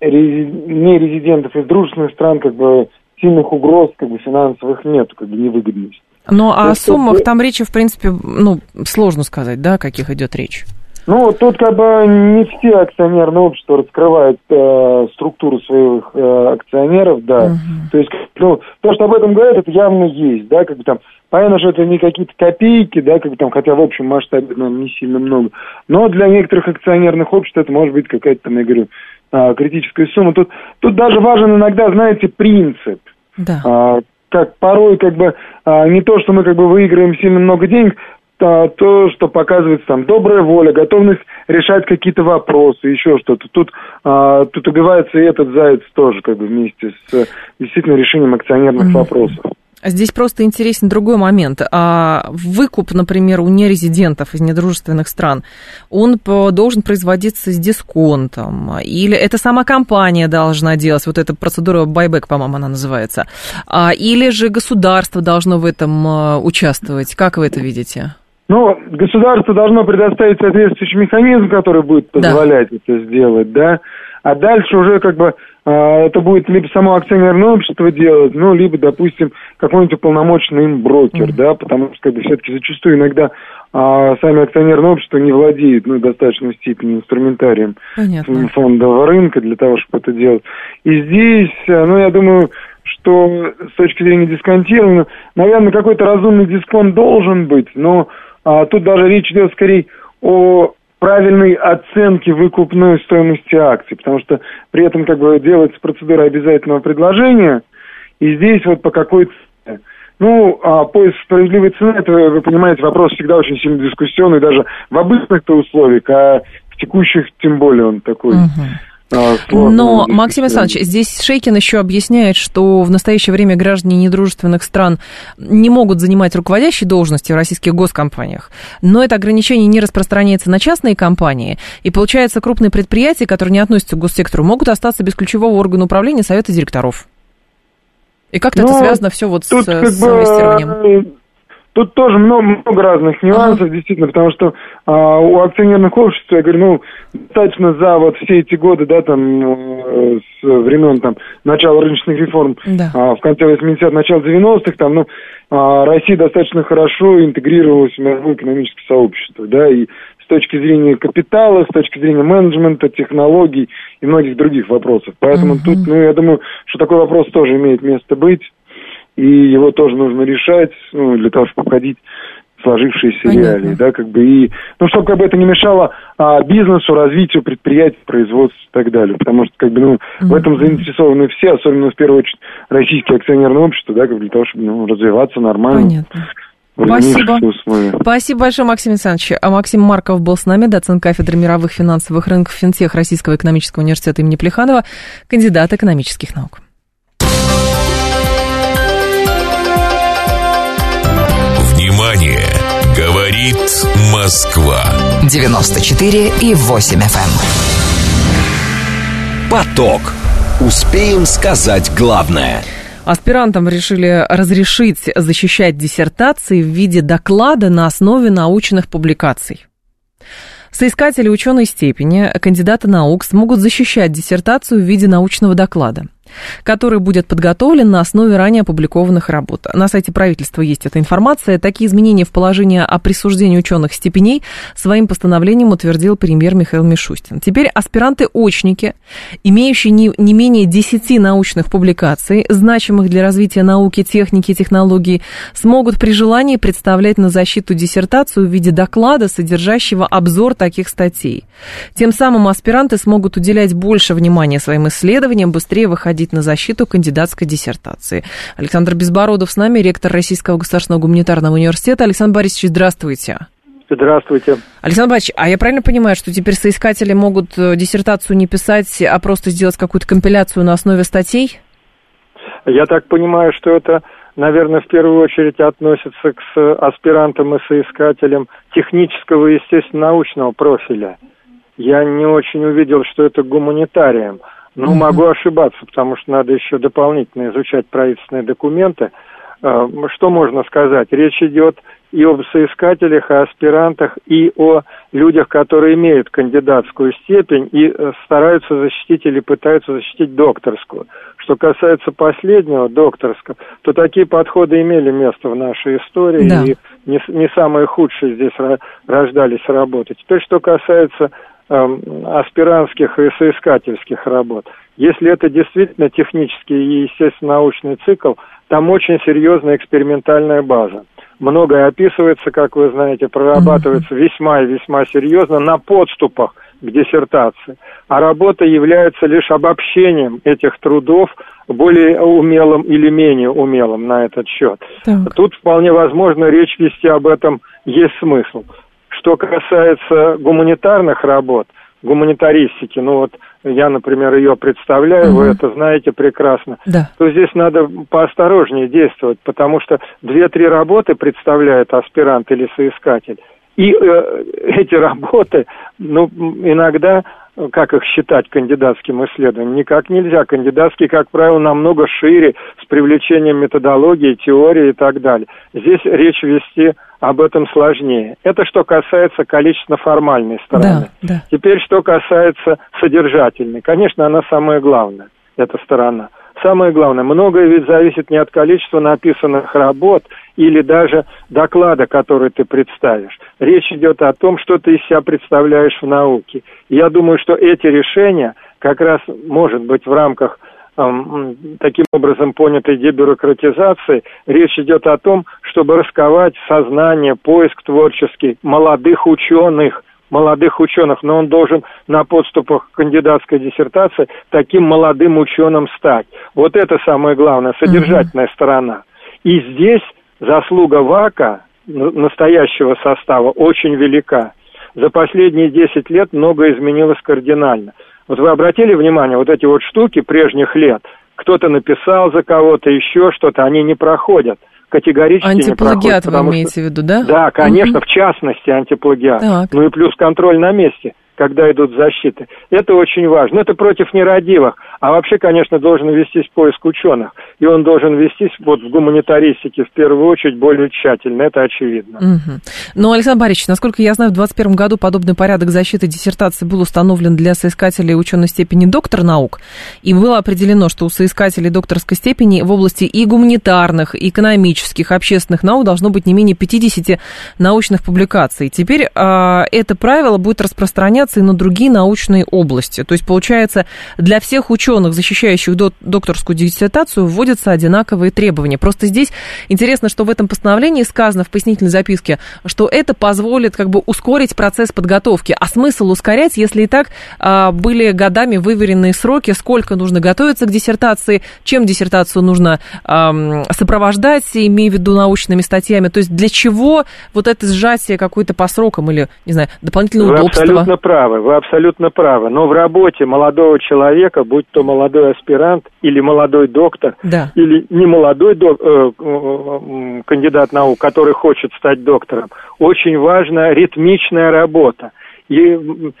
нерезидентов из дружественных стран как бы сильных угроз как бы финансовых нет, как бы невыгодности. Ну, а о суммах там речи, в принципе, ну, сложно сказать, да, о каких идет речь? Ну, тут как бы не все акционерные общества раскрывают э, структуру своих э, акционеров, да. Угу. То есть, ну, то, что об этом говорят, это явно есть, да, как бы там, понятно, что это не какие-то копейки, да, как бы там, хотя в общем масштабе нам не сильно много, но для некоторых акционерных обществ это может быть какая-то там, я говорю, э, критическая сумма. Тут, тут даже важен иногда, знаете, принцип. Да. А, как порой как бы а, не то, что мы как бы выиграем сильно много денег, а, то, что показывается там добрая воля, готовность решать какие-то вопросы, еще что-то. Тут, а, тут убивается и этот заяц тоже как бы вместе с действительно решением акционерных mm-hmm. вопросов. Здесь просто интересен другой момент. А выкуп, например, у нерезидентов из недружественных стран, он должен производиться с дисконтом? Или это сама компания должна делать? Вот эта процедура байбек, по-моему, она называется. А, или же государство должно в этом а, участвовать? Как вы это видите? Ну, государство должно предоставить соответствующий механизм, который будет позволять да. это сделать, да. А дальше уже как бы а, это будет либо само акционерное общество делать, ну, либо, допустим, какой-нибудь уполномоченный им брокер, да, потому что, как бы, все-таки зачастую иногда а, сами акционерные общества не владеют, ну, в достаточной степени инструментарием Понятно. фондового рынка для того, чтобы это делать. И здесь, а, ну, я думаю, что с точки зрения дисконтирования, наверное, какой-то разумный дисконт должен быть, но а, тут даже речь идет скорее о правильной оценки выкупной стоимости акций, потому что при этом как бы делается процедура обязательного предложения, и здесь вот по какой цене. Ну, а поиск справедливой цены, это, вы понимаете, вопрос всегда очень сильно дискуссионный, даже в обычных-то условиях, а в текущих тем более он такой. Угу. А, Но, Максим Александрович, здесь Шейкин еще объясняет, что в настоящее время граждане недружественных стран не могут занимать руководящие должности в российских госкомпаниях. Но это ограничение не распространяется на частные компании. И получается, крупные предприятия, которые не относятся к госсектору, могут остаться без ключевого органа управления Совета директоров. И как-то ну, это связано все вот с, с инвестированием? Тут тоже много, много разных нюансов, действительно, потому что а, у акционерных обществ, я говорю, ну, достаточно за вот все эти годы, да, там, э, с времен, там, начала рыночных реформ, да. а, в конце 80-х, начала 90-х, там, ну, а, Россия достаточно хорошо интегрировалась в мировое экономическое сообщество, да, и с точки зрения капитала, с точки зрения менеджмента, технологий и многих других вопросов. Поэтому угу. тут, ну, я думаю, что такой вопрос тоже имеет место быть и его тоже нужно решать, ну, для того, чтобы входить сложившиеся Понятно. реалии, да, как бы и, ну, чтобы как бы это не мешало а, бизнесу, развитию предприятий, производству и так далее, потому что, как бы, ну, в этом заинтересованы все, особенно, в первую очередь, российские акционерные общества, да, как для того, чтобы, ну, развиваться нормально. Понятно. Спасибо. Спасибо большое, Максим Александрович. А Максим Марков был с нами, доцент кафедры мировых финансовых рынков финтех Российского экономического университета имени Плеханова, кандидат экономических наук. Говорит Москва. 94 и 8 FM. Поток. Успеем сказать главное. Аспирантам решили разрешить защищать диссертации в виде доклада на основе научных публикаций. Соискатели ученой степени, кандидаты наук смогут защищать диссертацию в виде научного доклада, который будет подготовлен на основе ранее опубликованных работ. На сайте правительства есть эта информация. Такие изменения в положение о присуждении ученых степеней своим постановлением утвердил премьер Михаил Мишустин. Теперь аспиранты-очники, имеющие не, не менее 10 научных публикаций, значимых для развития науки, техники и технологий, смогут при желании представлять на защиту диссертацию в виде доклада, содержащего обзор таких статей. Тем самым аспиранты смогут уделять больше внимания своим исследованиям, быстрее выходить на защиту кандидатской диссертации. Александр Безбородов с нами, ректор Российского государственного гуманитарного университета. Александр Борисович, здравствуйте. Здравствуйте. Александр Борисович, а я правильно понимаю, что теперь соискатели могут э, диссертацию не писать, а просто сделать какую-то компиляцию на основе статей? Я так понимаю, что это, наверное, в первую очередь относится к аспирантам и соискателям технического и, естественно, научного профиля. Я не очень увидел, что это гуманитарием. Мгм. могу ошибаться, потому что надо еще дополнительно изучать правительственные документы. Э, Что можно сказать? Речь идет и об соискателях, и аспирантах, и о людях, которые имеют кандидатскую степень и э, стараются защитить или пытаются защитить докторскую. Что касается последнего, докторского, то такие подходы имели место в нашей истории, Да. и не, не самые худшие здесь рождались работы. Теперь, что касается аспирантских и соискательских работ. Если это действительно технический и, естественно, научный цикл, там очень серьезная экспериментальная база. Многое описывается, как вы знаете, прорабатывается весьма и весьма серьезно на подступах к диссертации. А работа является лишь обобщением этих трудов более умелым или менее умелым на этот счет. Так. Тут вполне возможно речь вести об этом есть смысл. Что касается гуманитарных работ, гуманитаристики, ну вот я, например, ее представляю, вы Мгм. это знаете прекрасно, Да. то здесь надо поосторожнее действовать, потому что две-три работы представляет аспирант или соискатель. И э, эти работы, ну, иногда, как их считать кандидатским исследованием, никак нельзя. Кандидатские, как правило, намного шире, с привлечением методологии, теории и так далее. Здесь речь вести об этом сложнее. Это что касается количественно-формальной стороны. Да, да. Теперь, что касается содержательной. Конечно, она самая главная, эта сторона. Самое главное, многое ведь зависит не от количества написанных работ или даже доклада, который ты представишь. Речь идет о том, что ты из себя представляешь в науке. Я думаю, что эти решения как раз, может быть, в рамках таким образом понятой дебюрократизации, речь идет о том, чтобы расковать сознание, поиск творческий молодых ученых, молодых ученых, но он должен на подступах к кандидатской диссертации таким молодым ученым стать. Вот это самое главное, содержательная сторона. И здесь заслуга ВАКа, н- настоящего состава, очень велика. За последние 10 лет многое изменилось кардинально. Вот вы обратили внимание, вот эти вот штуки прежних лет, кто-то написал за кого-то еще что-то, они не проходят. Категорически не проходят. Антиплагиат вы потому что- имеете в виду, да? да, конечно, в частности антиплагиат. Так. Ну и плюс контроль на месте, когда идут защиты. Это очень важно. Но это против нерадивых. А вообще, конечно, должен вестись поиск ученых. И он должен вестись вот в гуманитаристике в первую очередь более тщательно. Это очевидно. Мгм. Но, Александр Борисович, насколько я знаю, в 2021 году подобный порядок защиты диссертации был установлен для соискателей ученой степени доктор наук, и было определено, что у соискателей докторской степени в области и гуманитарных, и экономических, общественных наук должно быть не менее 50 научных публикаций. Теперь а, это правило будет распространяться диссертации на другие научные области. То есть, получается, для всех ученых, защищающих докторскую диссертацию, вводятся одинаковые требования. Просто здесь интересно, что в этом постановлении сказано в пояснительной записке, что это позволит как бы ускорить процесс подготовки. А смысл ускорять, если и так а, были годами выверенные сроки, сколько нужно готовиться к диссертации, чем диссертацию нужно а, сопровождать, имея в виду научными статьями. То есть для чего вот это сжатие какое-то по срокам или, не знаю, дополнительное вы удобство? Абсолютно правы, вы абсолютно правы. Но в работе молодого человека, будь то молодой аспирант или молодой доктор, да. или не молодой док, э, э, кандидат наук, который хочет стать доктором, очень важна ритмичная работа. И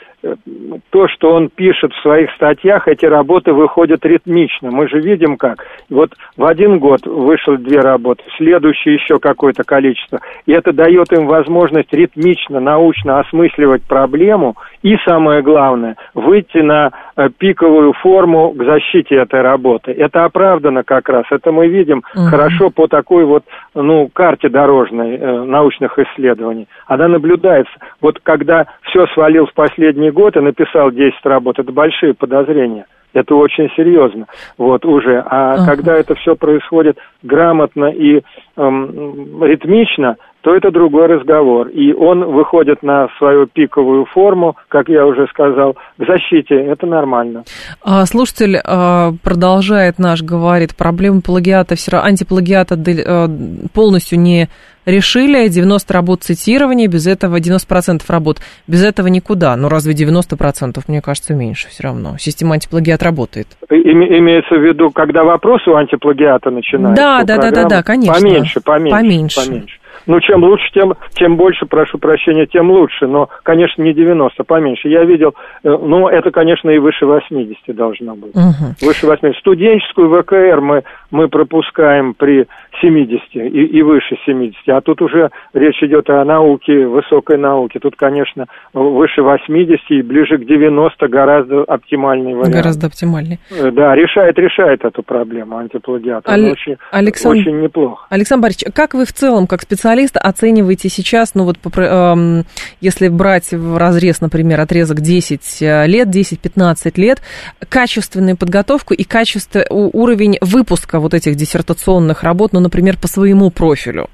то, что он пишет в своих статьях, эти работы выходят ритмично. Мы же видим как. Вот в один год вышло две работы, в следующий еще какое-то количество. И это дает им возможность ритмично, научно осмысливать проблему и, самое главное, выйти на э, пиковую форму к защите этой работы. Это оправдано как раз. Это мы видим угу. хорошо по такой вот ну, карте дорожной э, научных исследований. Она наблюдается. Вот когда все свалил в последний последний год и написал 10 работ, это большие подозрения. Это очень серьезно, вот уже. А ага. когда это все происходит грамотно и эм, ритмично, то это другой разговор. И он выходит на свою пиковую форму, как я уже сказал, к защите. Это нормально. А, слушатель а, продолжает наш, говорит, проблема плагиата, антиплагиата э, полностью не решили 90 работ цитирования, без этого 90% работ, без этого никуда. Ну, разве 90%, мне кажется, меньше все равно. Система антиплагиат работает. Име, имеется в виду, когда вопрос у антиплагиата начинается? Да, да, да, да, да, конечно. Поменьше, поменьше. Поменьше. поменьше. Ну, чем лучше, тем, тем больше, прошу прощения, тем лучше. Но, конечно, не 90, поменьше. Я видел, ну, это, конечно, и выше 80 должно быть. Угу. Выше 80. Студенческую ВКР мы, мы пропускаем при 70 и, и выше 70. А тут уже речь идет о науке, высокой науке. Тут, конечно, выше 80 и ближе к 90 гораздо оптимальный вариант. Гораздо оптимальнее. Э, да, решает, решает эту проблему антиплагиат. Аль... Очень, Александр... очень неплохо. Александр Борисович, как вы в целом, как специалист, оцениваете сейчас, ну вот э, если брать в разрез, например, отрезок 10 э, лет, 10-15 лет, качественную подготовку и качество, уровень выпуска вот этих диссертационных работ, ну, например, по своему профилю?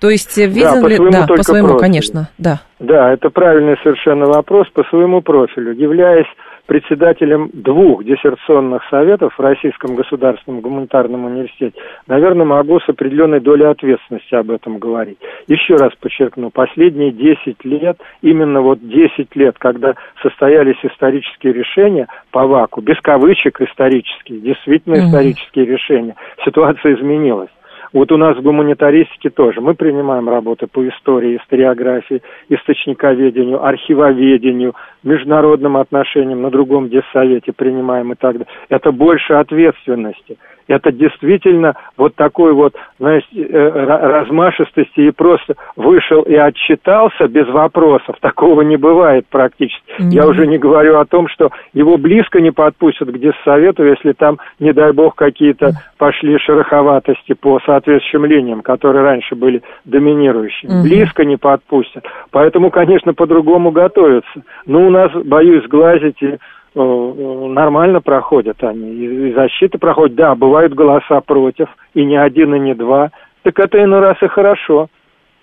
То есть виден да, по ли... Своему да, по своему, профилю. конечно, да. Да, это правильный совершенно вопрос по своему профилю. Являясь председателем двух диссертационных советов в Российском государственном гуманитарном университете, наверное, могу с определенной долей ответственности об этом говорить. Еще раз подчеркну, последние 10 лет, именно вот 10 лет, когда состоялись исторические решения по ВАКу, без кавычек исторические, действительно исторические решения, ситуация изменилась. Вот у нас в гуманитаристике тоже. Мы принимаем работы по истории, историографии, источниковедению, архивоведению, международным отношениям, на другом диссовете принимаем и так далее. Это больше ответственности это действительно вот такой вот, знаешь, э, размашистости и просто вышел и отчитался без вопросов. Такого не бывает практически. Mm-hmm. Я уже не говорю о том, что его близко не подпустят к диссовету, если там, не дай бог, какие-то пошли шероховатости по соответствующим линиям, которые раньше были доминирующими. Mm-hmm. Близко не подпустят. Поэтому, конечно, по-другому готовятся. Но у нас, боюсь, сглазить и нормально проходят они, и защита проходит. Да, бывают голоса против, и не один, и не два. Так это иной раз и хорошо.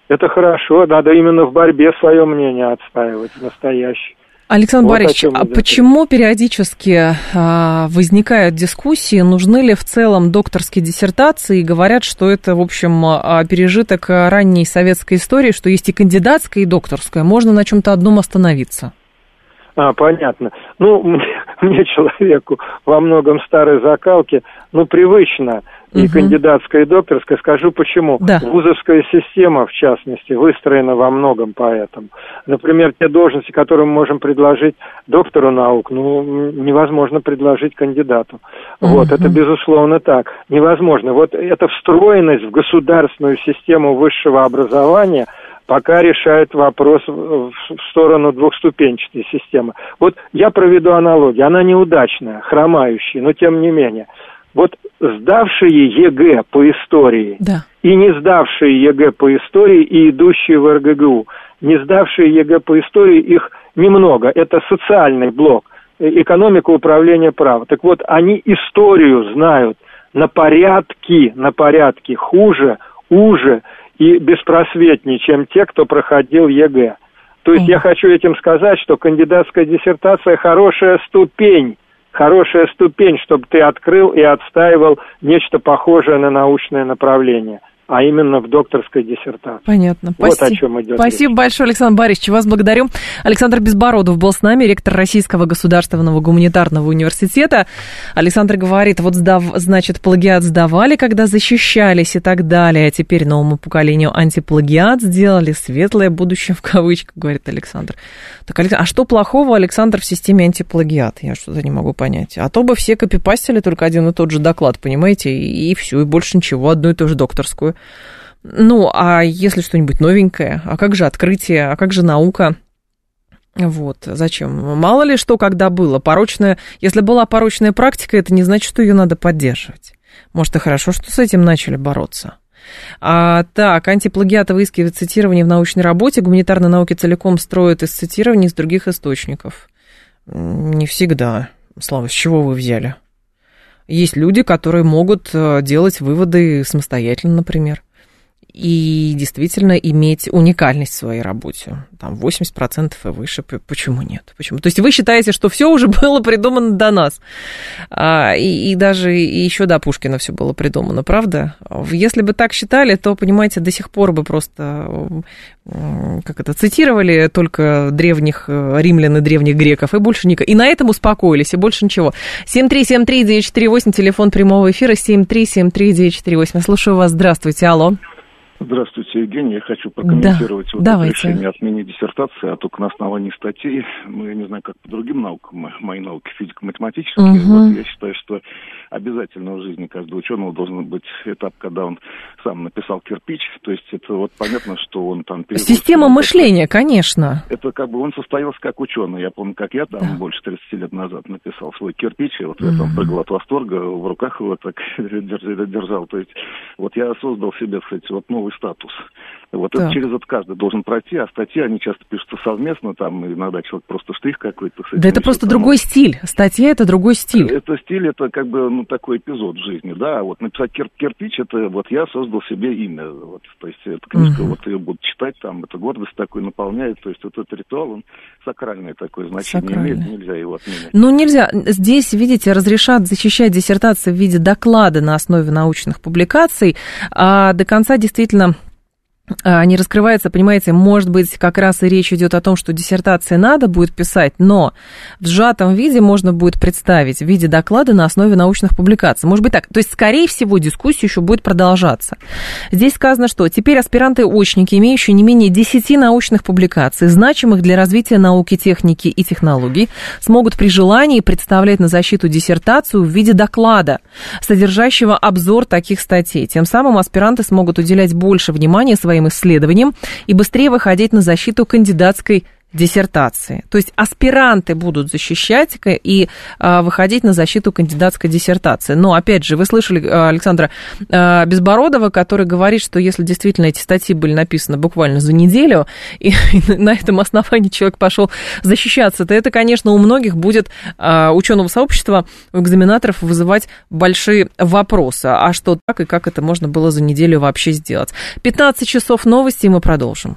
Это хорошо, надо именно в борьбе свое мнение отстаивать, настоящее. Александр вот Борисович, а почему периодически а, возникают дискуссии, нужны ли в целом докторские диссертации, и говорят, что это, в общем, а, пережиток ранней советской истории, что есть и кандидатская, и докторская, можно на чем-то одном остановиться? А, понятно. Ну, мне, мне, человеку во многом старой закалки, ну, привычно и угу. кандидатская, и докторская. Скажу почему. Да. Вузовская система, в частности, выстроена во многом поэтому. Например, те должности, которые мы можем предложить доктору наук, ну, невозможно предложить кандидату. Угу. Вот, это безусловно так. Невозможно. Вот эта встроенность в государственную систему высшего образования – пока решает вопрос в сторону двухступенчатой системы. Вот я проведу аналогию. Она неудачная, хромающая, но тем не менее. Вот сдавшие ЕГЭ по истории да. и не сдавшие ЕГЭ по истории и идущие в РГГУ, не сдавшие ЕГЭ по истории, их немного. Это социальный блок, э, экономика управления права. Так вот, они историю знают на порядки, на порядки хуже, уже и беспросветнее, чем те, кто проходил ЕГЭ. То есть я хочу этим сказать, что кандидатская диссертация хорошая ступень, хорошая ступень, чтобы ты открыл и отстаивал нечто похожее на научное направление а именно в докторской диссертации. Понятно. Вот Спасибо. о чем идет Спасибо речь. большое, Александр Борисович. Вас благодарю. Александр Безбородов был с нами, ректор Российского государственного гуманитарного университета. Александр говорит, вот, сдав, значит, плагиат сдавали, когда защищались и так далее, а теперь новому поколению антиплагиат сделали, светлое будущее в кавычках, говорит Александр. Так, Александр, а что плохого, Александр, в системе антиплагиат? Я что-то не могу понять. А то бы все копипастили только один и тот же доклад, понимаете, и, и все, и больше ничего, одну и ту же докторскую. Ну, а если что-нибудь новенькое? А как же открытие? А как же наука? Вот, зачем? Мало ли что, когда было. Порочная, если была порочная практика, это не значит, что ее надо поддерживать. Может, и хорошо, что с этим начали бороться. А, так, антиплагиаты выискивают цитирование в научной работе. Гуманитарные науки целиком строят из цитирований из других источников. Не всегда. Слава, с чего вы взяли? Есть люди, которые могут э, делать выводы самостоятельно, например и действительно иметь уникальность в своей работе. Там 80% и выше. Почему нет? Почему? То есть вы считаете, что все уже было придумано до нас. А, и, и даже еще до Пушкина все было придумано, правда? Если бы так считали, то, понимаете, до сих пор бы просто как это, цитировали только древних э, римлян и древних греков, и больше никак. И на этом успокоились, и больше ничего. 7373948, телефон прямого эфира, 7373948. Слушаю вас, здравствуйте, алло. Здравствуйте, Евгений. Я хочу прокомментировать да, вот давайте. это решение отменить диссертации, а только на основании статей. Ну, я не знаю, как по другим наукам, мои науки физико-математические. Угу. Вот я считаю, что обязательно в жизни каждого ученого должен быть этап, когда он сам написал кирпич. То есть это вот понятно, что он там... Система мышления, конечно. Это как бы он состоялся как ученый. Я помню, как я там да. больше 30 лет назад написал свой кирпич, и вот угу. я там прыгал от восторга, в руках его так держал. То есть вот я создал себе, кстати, вот новый статус. Вот это, через это каждый должен пройти, а статьи, они часто пишутся совместно, там иногда человек просто штрих какой-то. Да это просто другой стиль. Статья это другой стиль. Это стиль, это как бы, ну, такой эпизод в жизни, да. Вот написать кир кирпич, это вот я создал себе имя. Вот, то есть эта книжка, угу. вот ее будут читать, там, это гордость такой наполняет. То есть вот этот ритуал, он сакральное такое значение Сакральное. имеет, нельзя его отменять. Ну, нельзя. Здесь, видите, разрешат защищать диссертации в виде доклада на основе научных публикаций, а до конца действительно не раскрывается, понимаете, может быть, как раз и речь идет о том, что диссертации надо будет писать, но в сжатом виде можно будет представить в виде доклада на основе научных публикаций. Может быть так. То есть, скорее всего, дискуссия еще будет продолжаться. Здесь сказано, что теперь аспиранты-очники, имеющие не менее 10 научных публикаций, значимых для развития науки, техники и технологий, смогут при желании представлять на защиту диссертацию в виде доклада, содержащего обзор таких статей. Тем самым аспиранты смогут уделять больше внимания своей своим исследованиям и быстрее выходить на защиту кандидатской диссертации. То есть аспиранты будут защищать и а, выходить на защиту кандидатской диссертации. Но, опять же, вы слышали а, Александра а, Безбородова, который говорит, что если действительно эти статьи были написаны буквально за неделю, и, на этом основании человек пошел защищаться, то это, конечно, у многих будет ученого сообщества, у экзаменаторов вызывать большие вопросы. А что так и как это можно было за неделю вообще сделать? 15 часов новости, и мы продолжим.